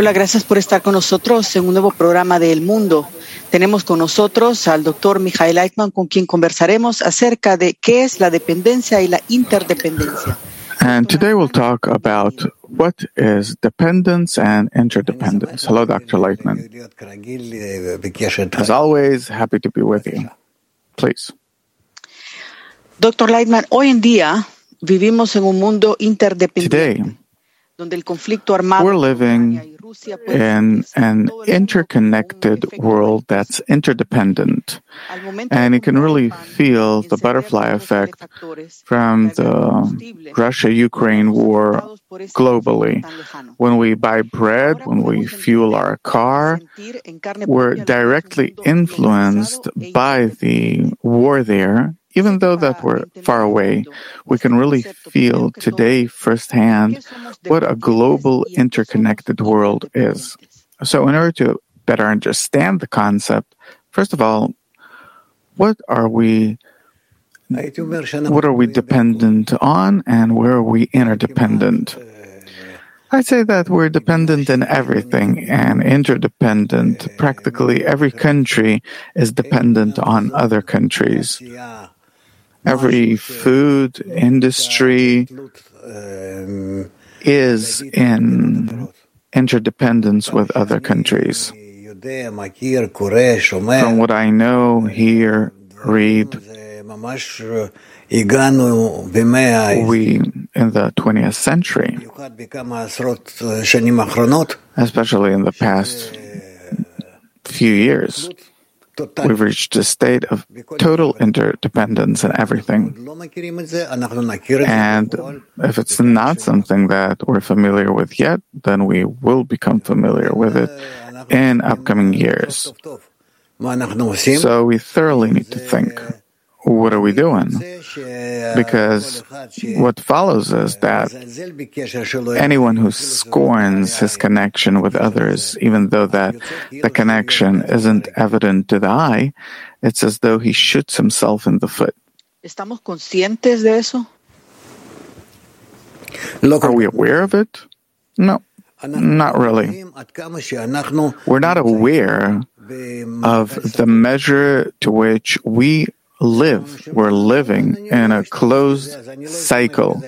Hola, gracias por estar con nosotros en un nuevo programa de El Mundo. Tenemos con nosotros al doctor Michael Eichmann, con quien conversaremos acerca de qué es la dependencia y la interdependencia. And today we'll talk about what is dependence and interdependence. Hello, Dr. Laitman. As always, happy to be with you. Please. Doctor Laitman, hoy en día vivimos en un mundo interdependiente. Today, we're living in an interconnected world that's interdependent. And you can really feel the butterfly effect from the Russia Ukraine war globally. When we buy bread, when we fuel our car, we're directly influenced by the war there even though that we're far away, we can really feel today firsthand what a global interconnected world is. So in order to better understand the concept, first of all, what are we what are we dependent on and where are we interdependent? I'd say that we're dependent in everything and interdependent. Practically every country is dependent on other countries every food industry is in interdependence with other countries. From what I know, hear, read, we, in the 20th century, especially in the past few years, We've reached a state of total interdependence in everything. And if it's not something that we're familiar with yet, then we will become familiar with it in upcoming years. So we thoroughly need to think what are we doing? Because what follows is that anyone who scorns his connection with others, even though that the connection isn't evident to the eye, it's as though he shoots himself in the foot. ¿Estamos conscientes de eso? Are we aware of it? No, not really. We're not aware of the measure to which we live. We're living in a closed cycle.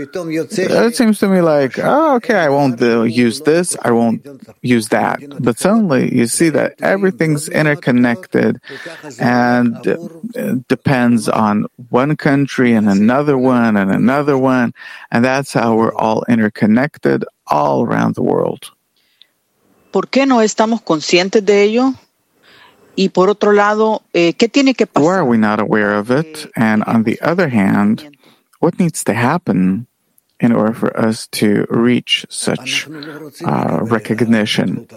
It seems to me like, oh, okay, I won't use this, I won't use that. But suddenly you see that everything's interconnected and uh, depends on one country and another one and another one. And that's how we're all interconnected all around the world. ¿Por qué no estamos conscientes de ello? Y por otro lado, eh, ¿qué tiene que pasar? Why are we not aware of it? And on the other hand, what needs to happen in order for us to reach such uh, recognition?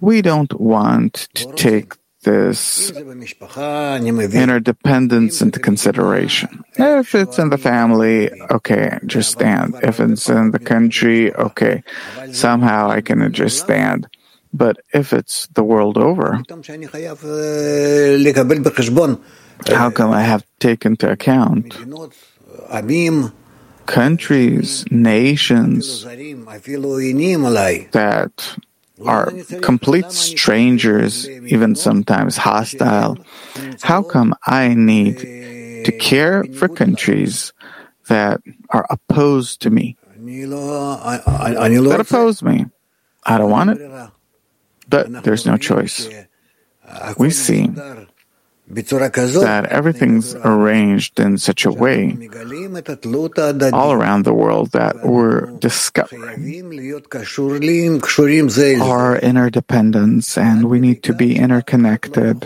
We don't want to take this interdependence into consideration. If it's in the family, okay, understand. If it's in the country, okay, somehow I can understand. But if it's the world over, how come I have to take into account countries, nations that are complete strangers, even sometimes hostile? How come I need to care for countries that are opposed to me? That oppose me. I don't want it. But there's no choice. We see that everything's arranged in such a way all around the world that we're discovering our interdependence and we need to be interconnected.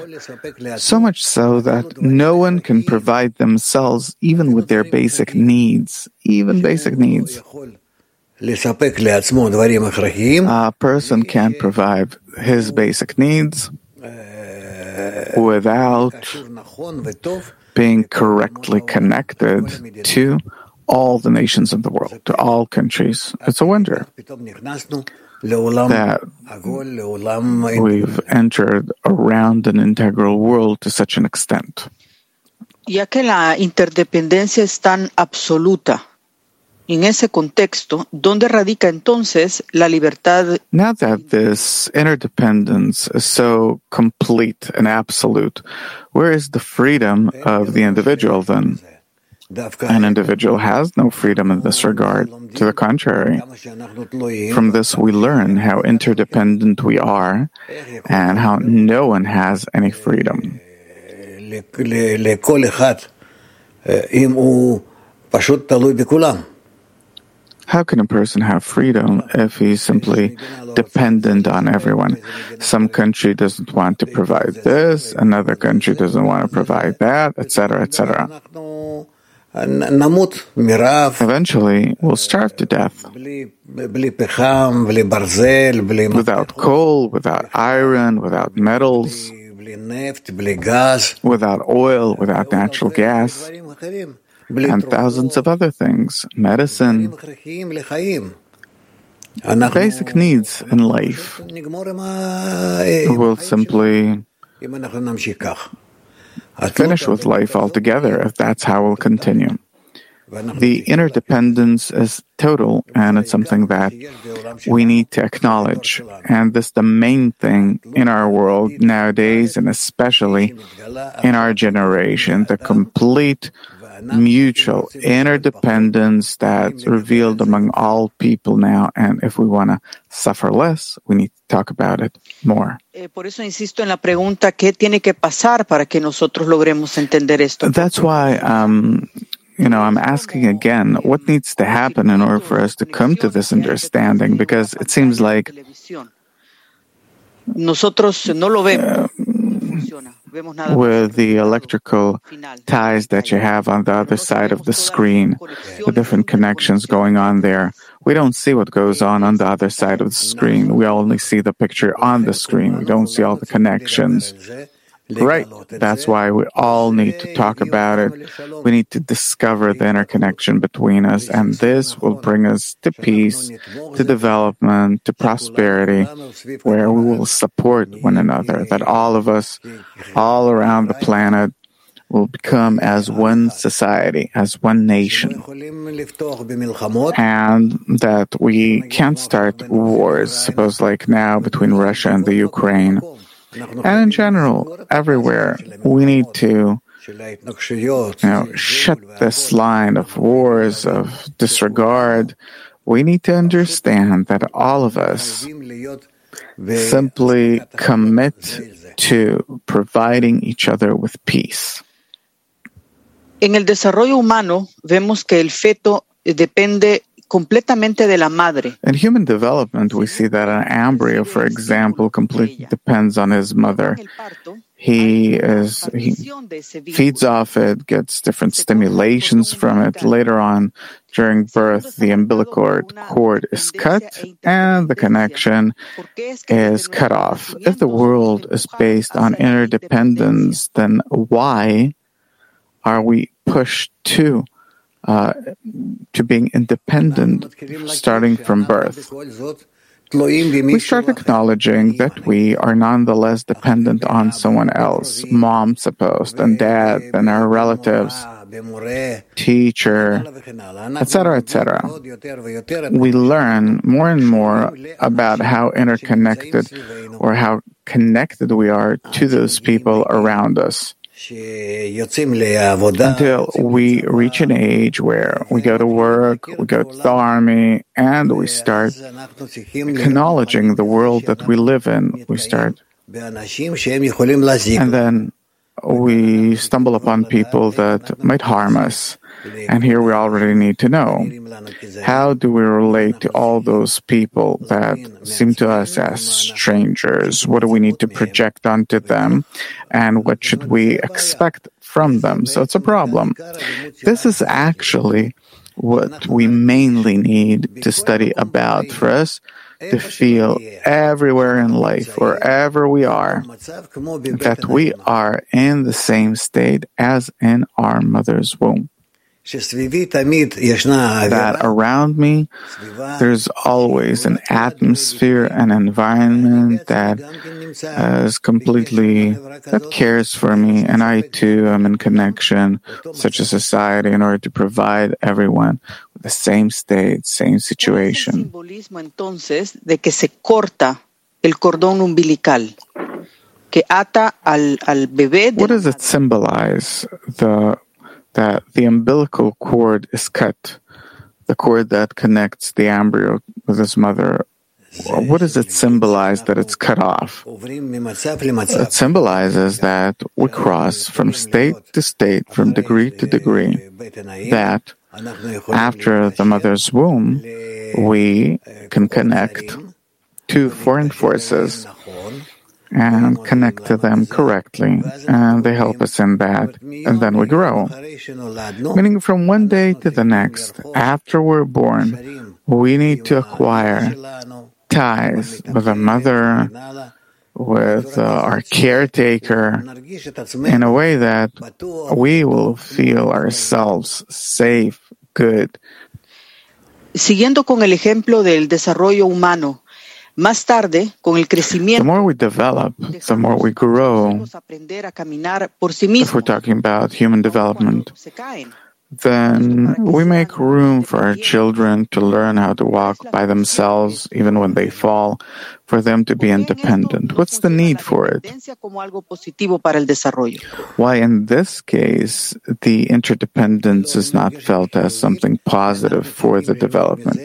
So much so that no one can provide themselves even with their basic needs, even basic needs. A person can't provide his basic needs without being correctly connected to all the nations of the world, to all countries. It's a wonder that we've entered around an integral world to such an extent. Ya que la interdependencia es tan absoluta, en ese contexto, ¿dónde radica entonces la libertad? Now that this interdependence is so complete and absolute, where is the freedom of the individual then? An individual has no freedom in this regard. To the contrary, from this we learn how interdependent we are and how no one has any freedom. How can a person have freedom if he's simply dependent on everyone? Some country doesn't want to provide this, another country doesn't want to provide that, etc., etc. Eventually, we'll starve to death. Without coal, without iron, without metals, without oil, without natural gas, and thousands of other things, medicine, basic needs in life. Will simply finish with life altogether if that's how we'll continue. The interdependence is total, and it's something that we need to acknowledge. And this is the main thing in our world nowadays, and especially in our generation the complete mutual interdependence that's revealed among all people now. And if we want to suffer less, we need to talk about it more. Por eso insisto en la pregunta, ¿qué tiene que pasar para que nosotros logremos entender esto? That's why, um, you know, I'm asking again, what needs to happen in order for us to come to this understanding? Because it seems like nosotros no lo vemos. Uh, with the electrical ties that you have on the other side of the screen, the different connections going on there. We don't see what goes on on the other side of the screen. We only see the picture on the screen. We don't see all the connections. Right. That's why we all need to talk about it. We need to discover the interconnection between us, and this will bring us to peace, to development, to prosperity, where we will support one another, that all of us, all around the planet, will become as one society, as one nation. And that we can't start wars, suppose like now between Russia and the Ukraine and in general, everywhere, we need to you know, shut this line of wars, of disregard. We need to understand that all of us simply commit to providing each other with peace. En el desarrollo humano vemos que el feto depende completamente de la madre. In human development, we see that an embryo, for example, completely depends on his mother. He is he feeds off it, gets different stimulations from it. Later on, during birth, the umbilical cord is cut and the connection is cut off. If the world is based on interdependence, then why are we pushed to uh, to being independent starting from birth. We start acknowledging that we are nonetheless dependent on someone else, mom, supposed, and dad, and our relatives, teacher, etc., etc. We learn more and more about how interconnected or how connected we are to those people around us until we reach an age where we go to work, we go to the army, and we start acknowledging the world that we live in. We start, and then we stumble upon people that might harm us. And here we already need to know how do we relate to all those people that seem to us as strangers? What do we need to project onto them? And what should we expect from them? So it's a problem. This is actually what we mainly need to study about for us to feel everywhere in life, wherever we are, that we are in the same state as in our mother's womb. That around me there's always an atmosphere, an environment that is completely, that cares for me, and I too am in connection, such a society, in order to provide everyone with the same state, same situation. entonces de que se corta el cordón umbilical que ata al, al bebé. What does it symbolize? The that the umbilical cord is cut, the cord that connects the embryo with his mother. What does it symbolize that it's cut off? It symbolizes that we cross from state to state, from degree to degree, that after the mother's womb, we can connect to foreign forces and connect to them correctly, and they help us in that, and then we grow. Meaning, from one day to the next, after we're born, we need to acquire ties with a mother, with uh, our caretaker, in a way that we will feel ourselves safe, good. Siguiendo con el ejemplo del desarrollo humano, Más tarde, con el crecimiento, the more we develop, the more we grow. aprender a caminar por sí mismos. If we're talking about human development, then we make room for our children to learn how to walk by themselves, even when they fall, for them to be independent. What's the need for it? Why, in this case, the interdependence is not felt as something positive for the development?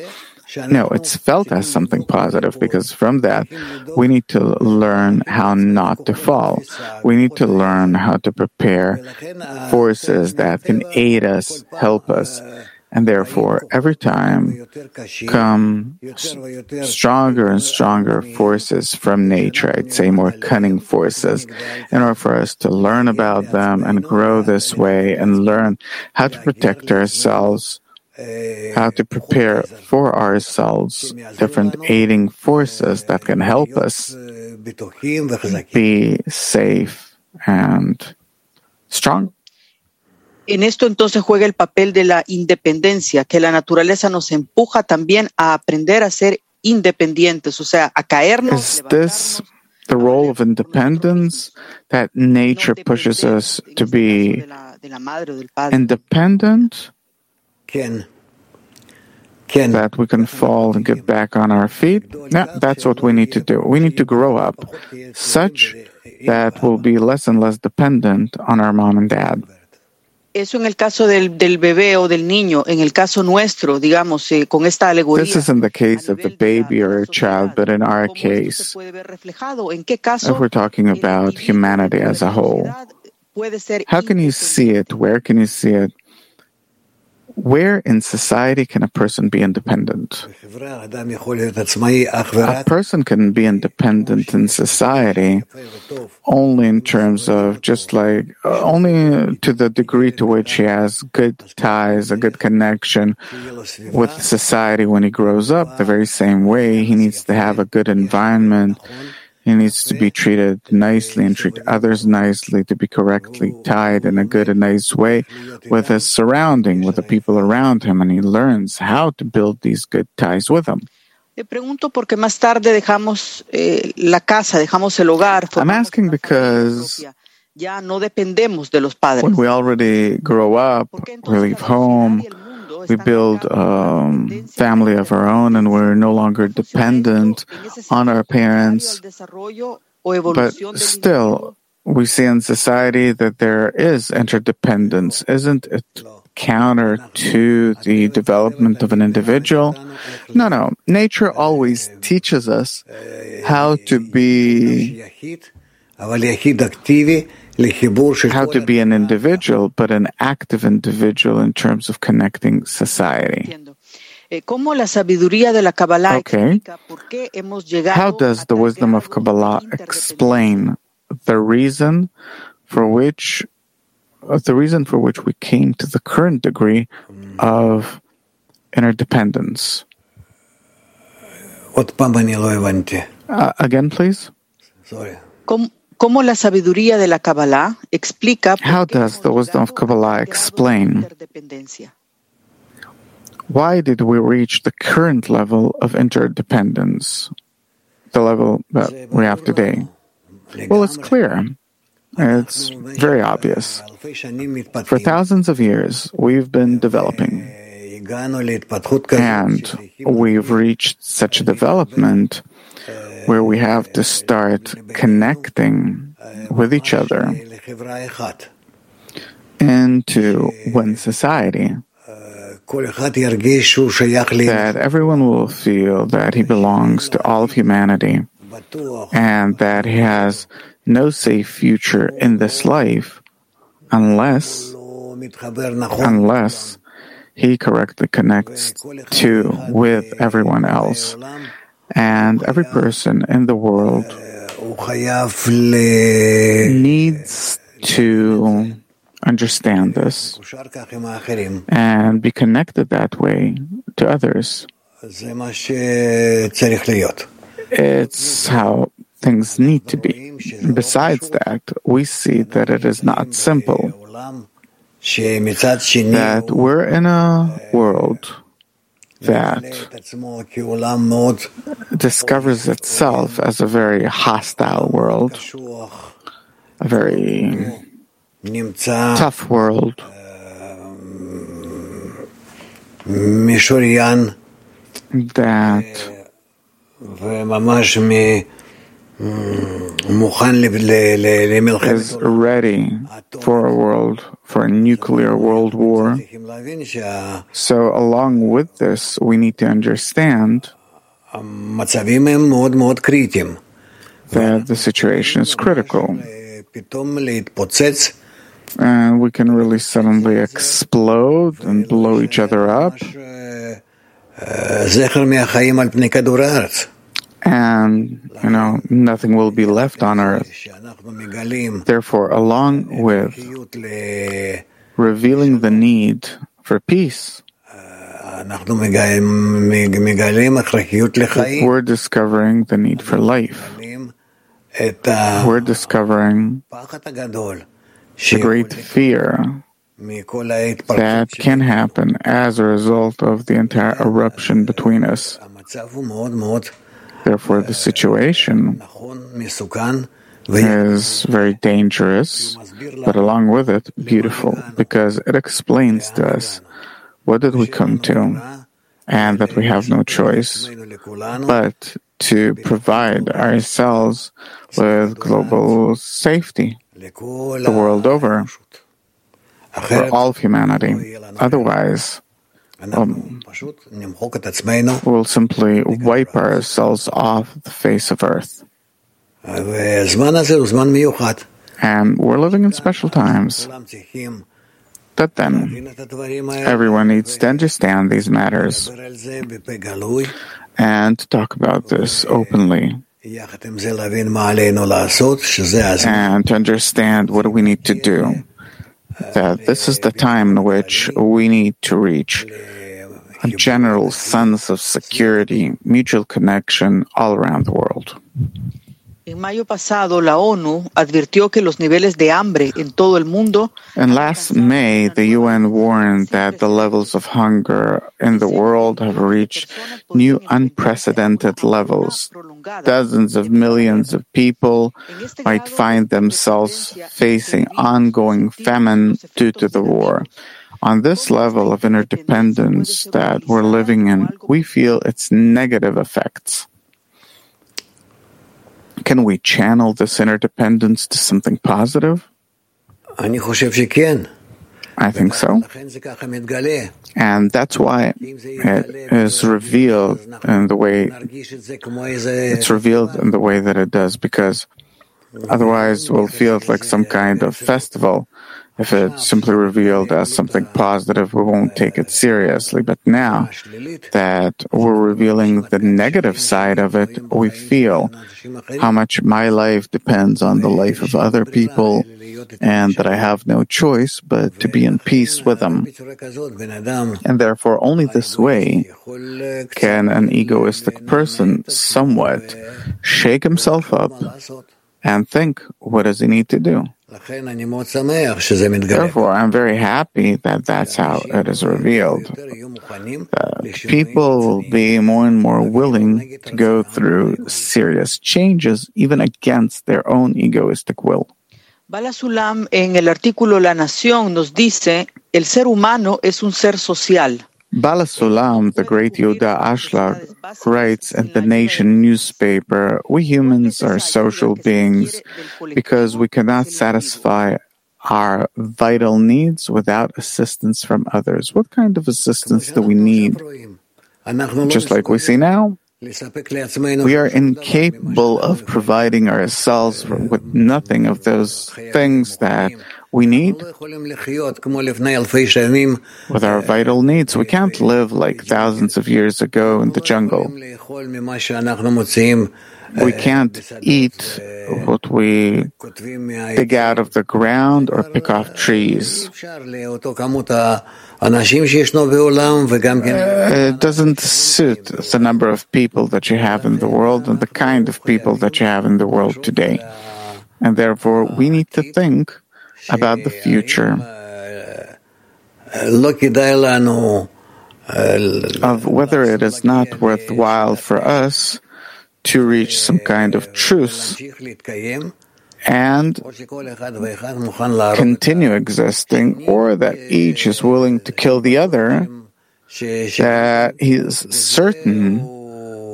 No, it's felt as something positive because from that we need to learn how not to fall. We need to learn how to prepare forces that can aid us, help us, and therefore every time come stronger and stronger forces from nature, I'd say more cunning forces, in order for us to learn about them and grow this way and learn how to protect ourselves how to prepare for ourselves different aiding forces that can help us be safe and strong. En esto entonces juega el papel de la independencia, que la naturaleza nos empuja también a aprender a ser independientes, o sea, a caernos. Is this the role of independence that nature pushes us to be independent? That we can fall and get back on our feet. Yeah, that's what we need to do. We need to grow up such that we'll be less and less dependent on our mom and dad. Eso en el caso del, del bebé o del niño, en el caso nuestro, digamos, eh, con esta alegoría. This isn't the case of the baby or a child, but in our case, if we're talking about humanity as a whole, how can you see it? Where can you see it? Where in society can a person be independent? A person can be independent in society only in terms of just like, uh, only to the degree to which he has good ties, a good connection with society when he grows up. The very same way he needs to have a good environment he needs to be treated nicely and treat others nicely to be correctly tied in a good and nice way with his surrounding, with the people around him, and he learns how to build these good ties with them. pregunto porque más tarde dejamos eh, la casa, dejamos el hogar. I'm asking because ya no dependemos de los padres. When we already grow up, we leave home, we build a um, family of our own and we're no longer dependent on our parents. But still, we see in society that there is interdependence. Isn't it counter to the development of an individual? No, no. Nature always teaches us how to be how to be an individual, but an active individual in terms of connecting society. Eh, okay. How does the wisdom of Kabbalah explain the reason for which uh, the reason for which we came to the current degree of interdependence? Uh, again, please. Sorry. ¿Cómo la sabiduría de la Kabbalah explica How does the wisdom of Kabbalah explain why did we reach the current level of interdependence, the level that we have today? Well, it's clear. It's very obvious. For thousands of years, we've been developing. And we've reached such a development where we have to start connecting with each other into one society. That everyone will feel that he belongs to all of humanity and that he has no safe future in this life unless unless he correctly connects to with everyone else and every person in the world needs to understand this and be connected that way to others. It's how things need to be. Besides that, we see that it is not simple. That we're in a world that discovers itself as a very hostile world, a very tough world. That is ready for a world, for a nuclear world war. So, along with this, we need to understand that the situation is critical. And we can really suddenly explode and blow each other up and you know nothing will be left on earth. Therefore, along with revealing the need for peace, we're discovering the need for life. We're discovering the great fear that can happen as a result of the entire eruption between us. Therefore, the situation is very dangerous, but along with it, beautiful, because it explains to us what did we come to, and that we have no choice but to provide ourselves with global safety the world over for all of humanity. Otherwise, um, we'll simply wipe ourselves off the face of earth. And we're living in special times. But then, everyone needs to understand these matters and talk about this openly. And to understand what we need to do that this is the time in which we need to reach a general sense of security, mutual connection all around the world. En mayo pasado, la ONU advirtió que los niveles de hambre en todo el mundo. And last May, the UN warned that the levels of hunger in the world have reached new unprecedented levels. Dozens of millions of people might find themselves facing ongoing famine due to the war. On this level of interdependence that we're living in, we feel its negative effects. Can we channel this interdependence to something positive? I think so. And that's why it is revealed in the way it's revealed in the way that it does, because otherwise we'll feel like some kind of festival if it's simply revealed as something positive, we won't take it seriously. But now that we're revealing the negative side of it, we feel how much my life depends on the life of other people and that I have no choice but to be in peace with them. And therefore, only this way can an egoistic person somewhat shake himself up and think, what does he need to do? Therefore, I'm very happy that that's how it is revealed. That uh, people will be more and more willing to go through serious changes, even against their own egoistic will. Baal HaSulam en el artículo La Nación nos dice, el ser humano es un ser social. Baal HaSulam, the great Yehuda Ashlag, writes in the Nation newspaper, We humans are social beings because we cannot satisfy our vital needs without assistance from others. What kind of assistance do we need? Just like we see now, we are incapable of providing ourselves with nothing of those things that we need with our vital needs. We can't live like thousands of years ago in the jungle. We can't eat what we dig out of the ground or pick off trees. It doesn't suit the number of people that you have in the world and the kind of people that you have in the world today. And therefore, we need to think about the future of whether it is not worthwhile for us to reach some kind of truce and continue existing, or that each is willing to kill the other, that he is certain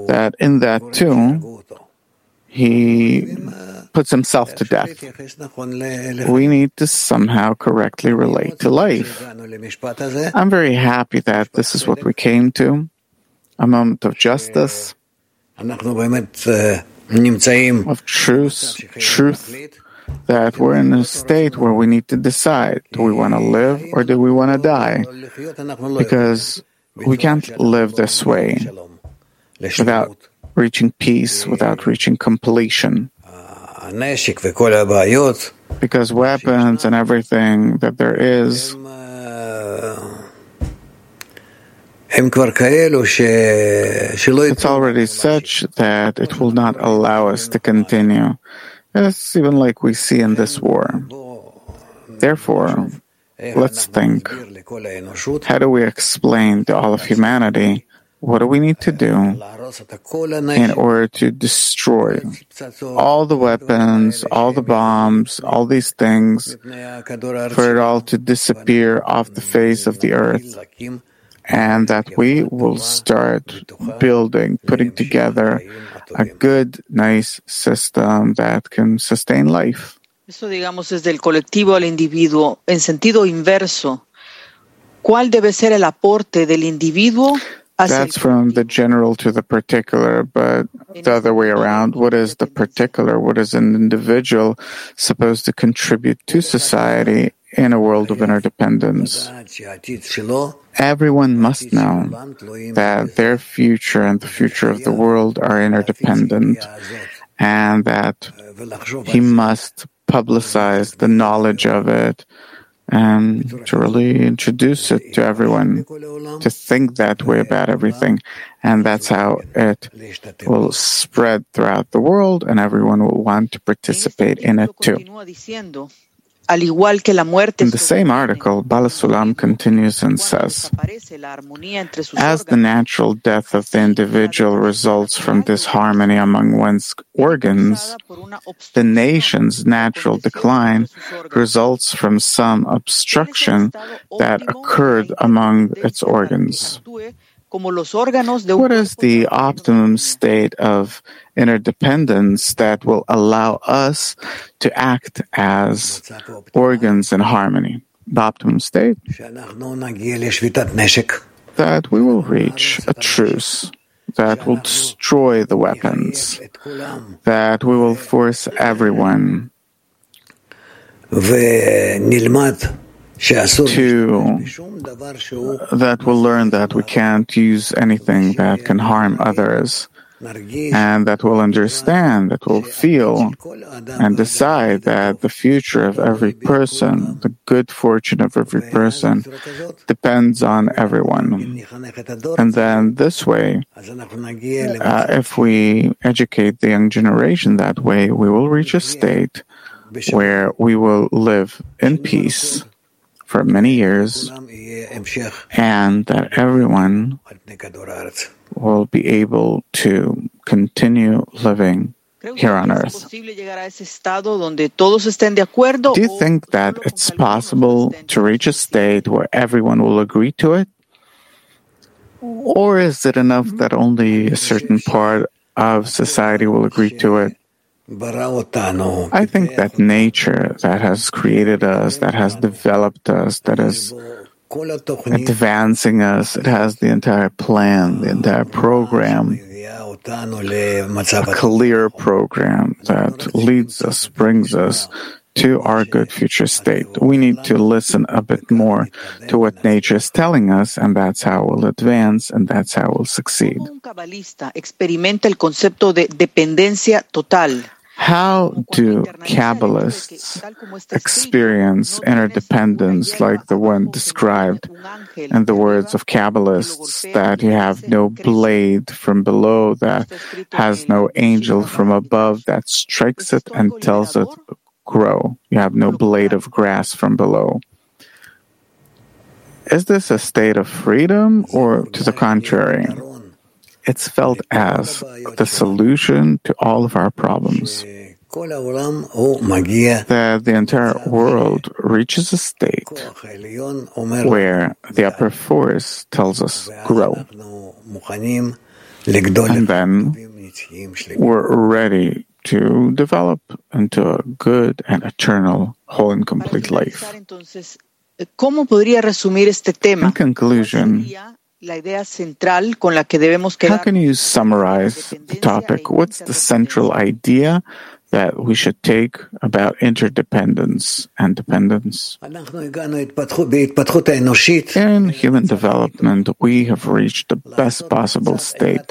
that in that too he puts himself to death. We need to somehow correctly relate to life. I'm very happy that this is what we came to a moment of justice, of truth, truth, that we're in a state where we need to decide do we want to live or do we want to die? Because we can't live this way without reaching peace, without reaching completion. Because weapons and everything that there is it's already such that it will not allow us to continue. It's even like we see in this war. Therefore, let's think. how do we explain to all of humanity what do we need to do in order to destroy all the weapons, all the bombs, all these things, for it all to disappear off the face of the earth? And that we will start building, putting together a good, nice system that can sustain life. Eso, digamos, es del colectivo al individuo. En sentido inverso, ¿cuál debe ser el aporte del individuo that's from the general to the particular, but the other way around. What is the particular? What is an individual supposed to contribute to society in a world of interdependence? Everyone must know that their future and the future of the world are interdependent and that he must publicize the knowledge of it and to really introduce it to everyone, to think that way about everything. And that's how it will spread throughout the world, and everyone will want to participate in it too. In the same article, Baal HaSulam continues and says, As the natural death of the individual results from disharmony among one's organs, the nation's natural decline results from some obstruction that occurred among its organs. What is the optimum state of interdependence that will allow us to act as organs in harmony? The optimum state? That we will reach a truce that will destroy the weapons, that we will force everyone to that will learn that we can't use anything that can harm others, and that will understand, that will feel, and decide that the future of every person, the good fortune of every person, depends on everyone. And then this way, uh, if we educate the young generation that way, we will reach a state where we will live in peace for many years and that everyone will be able to continue living here on earth. Do you think that it's possible to reach a state where everyone will agree to it? Or is it enough that only a certain part of society will agree to it? I think that nature that has created us, that has developed us, that is advancing us, it has the entire plan, the entire program, a clear program that leads us, brings us to our good future state. We need to listen a bit more to what nature is telling us, and that's how we'll advance and that's how we'll succeed. How do Kabbalists experience interdependence like the one described in the words of Kabbalists that you have no blade from below, that has no angel from above that strikes it and tells it, grow? You have no blade of grass from below. Is this a state of freedom or to the contrary? It's felt as the solution to all of our problems. That the entire world reaches a state where the upper force tells us grow. And then we're ready to develop into a good and eternal, whole and complete life. In conclusion, how can you summarize the topic? What's the central idea that we should take about interdependence and dependence? In human development, we have reached the best possible state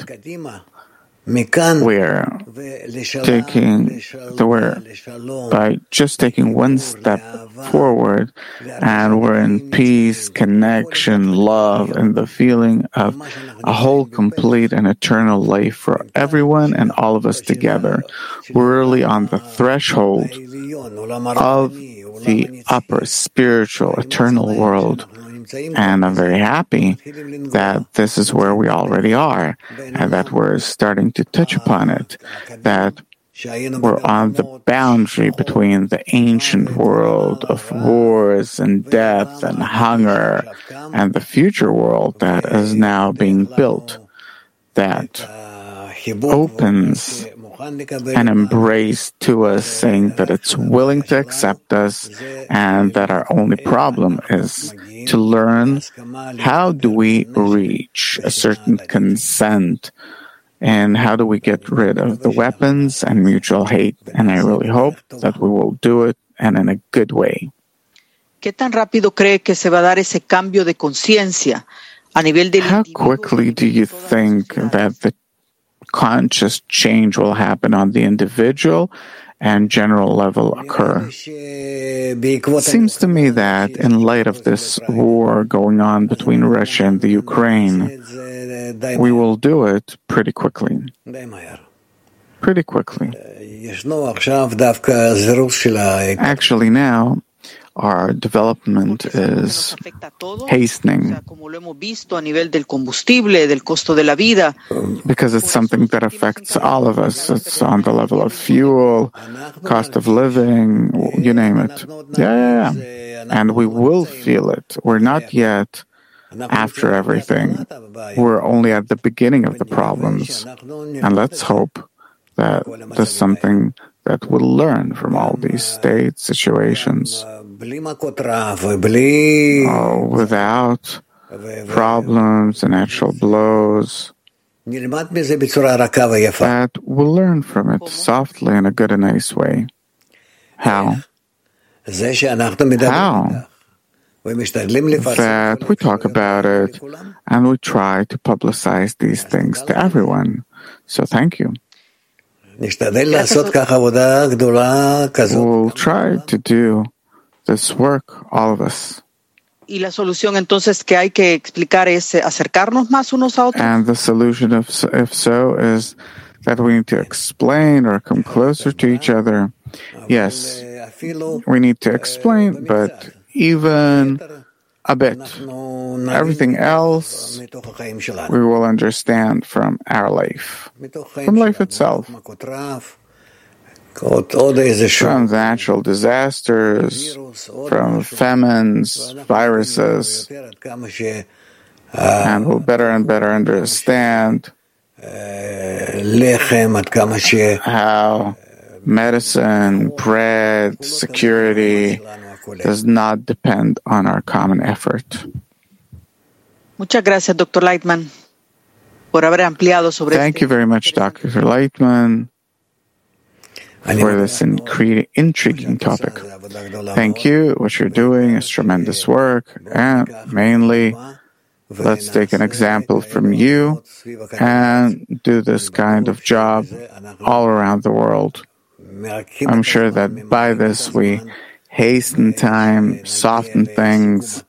we're taking the we're by just taking one step forward and we're in peace, connection, love, and the feeling of a whole, complete, and eternal life for everyone and all of us together. We're really on the threshold of the upper spiritual, eternal world and I'm very happy that this is where we already are and that we're starting to touch upon it, that we're on the boundary between the ancient world of wars and death and hunger and the future world that is now being built, that opens an embrace to us, saying that it's willing to accept us and that our only problem is to learn how do we reach a certain consent and how do we get rid of the weapons and mutual hate. And I really hope that we will do it and in a good way. ¿Qué tan rápido cree que se va a dar ese cambio de conciencia a nivel del How quickly do you think that the conscious change will happen on the individual and general level occur. It seems to me that in light of this war going on between Russia and the Ukraine, we will do it pretty quickly. Pretty quickly. Actually, now our development is hastening because it's something that affects all of us. It's on the level of fuel, cost of living, you name it. Yeah, yeah, yeah. And we will feel it. We're not yet after everything. We're only at the beginning of the problems. And let's hope that there's something that we'll learn from all these state situations. Oh, without problems and actual blows. That we'll learn from it softly in a good and nice way. How? How? That we talk about it and we try to publicize these things to everyone So thank you. We'll try to do this work, all of us. Y la solución entonces que hay que explicar es eh, acercarnos más unos a otros. And the solution, if, if so, is that we need to explain or come closer to each other. Yes, we need to explain, but even a bit. Everything else we will understand from our life, from life itself. From natural disasters, from famines, viruses, and we'll better and better understand how medicine, bread, security does not depend on our common effort. Muchas gracias, Dr. Laitman, por haber ampliado sobre Thank you very much, Dr. Laitman, for this intriguing topic. Thank you. What you're doing is tremendous work, and mainly, let's take an example from you and do this kind of job all around the world. I'm sure that by this we hasten time, soften things,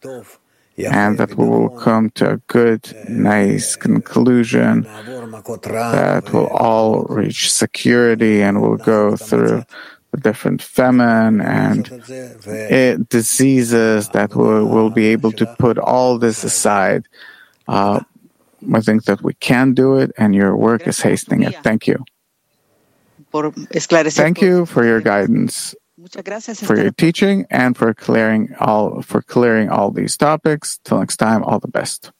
and that we will come to a good, nice conclusion that will all reach security and we'll go through the different famine and it, diseases that will, will be able to put all this aside. Uh, I think that we can do it, and your work is hastening it. Thank you. Thank you for your guidance for your teaching and for clearing all for clearing all these topics. Till next time, all the best.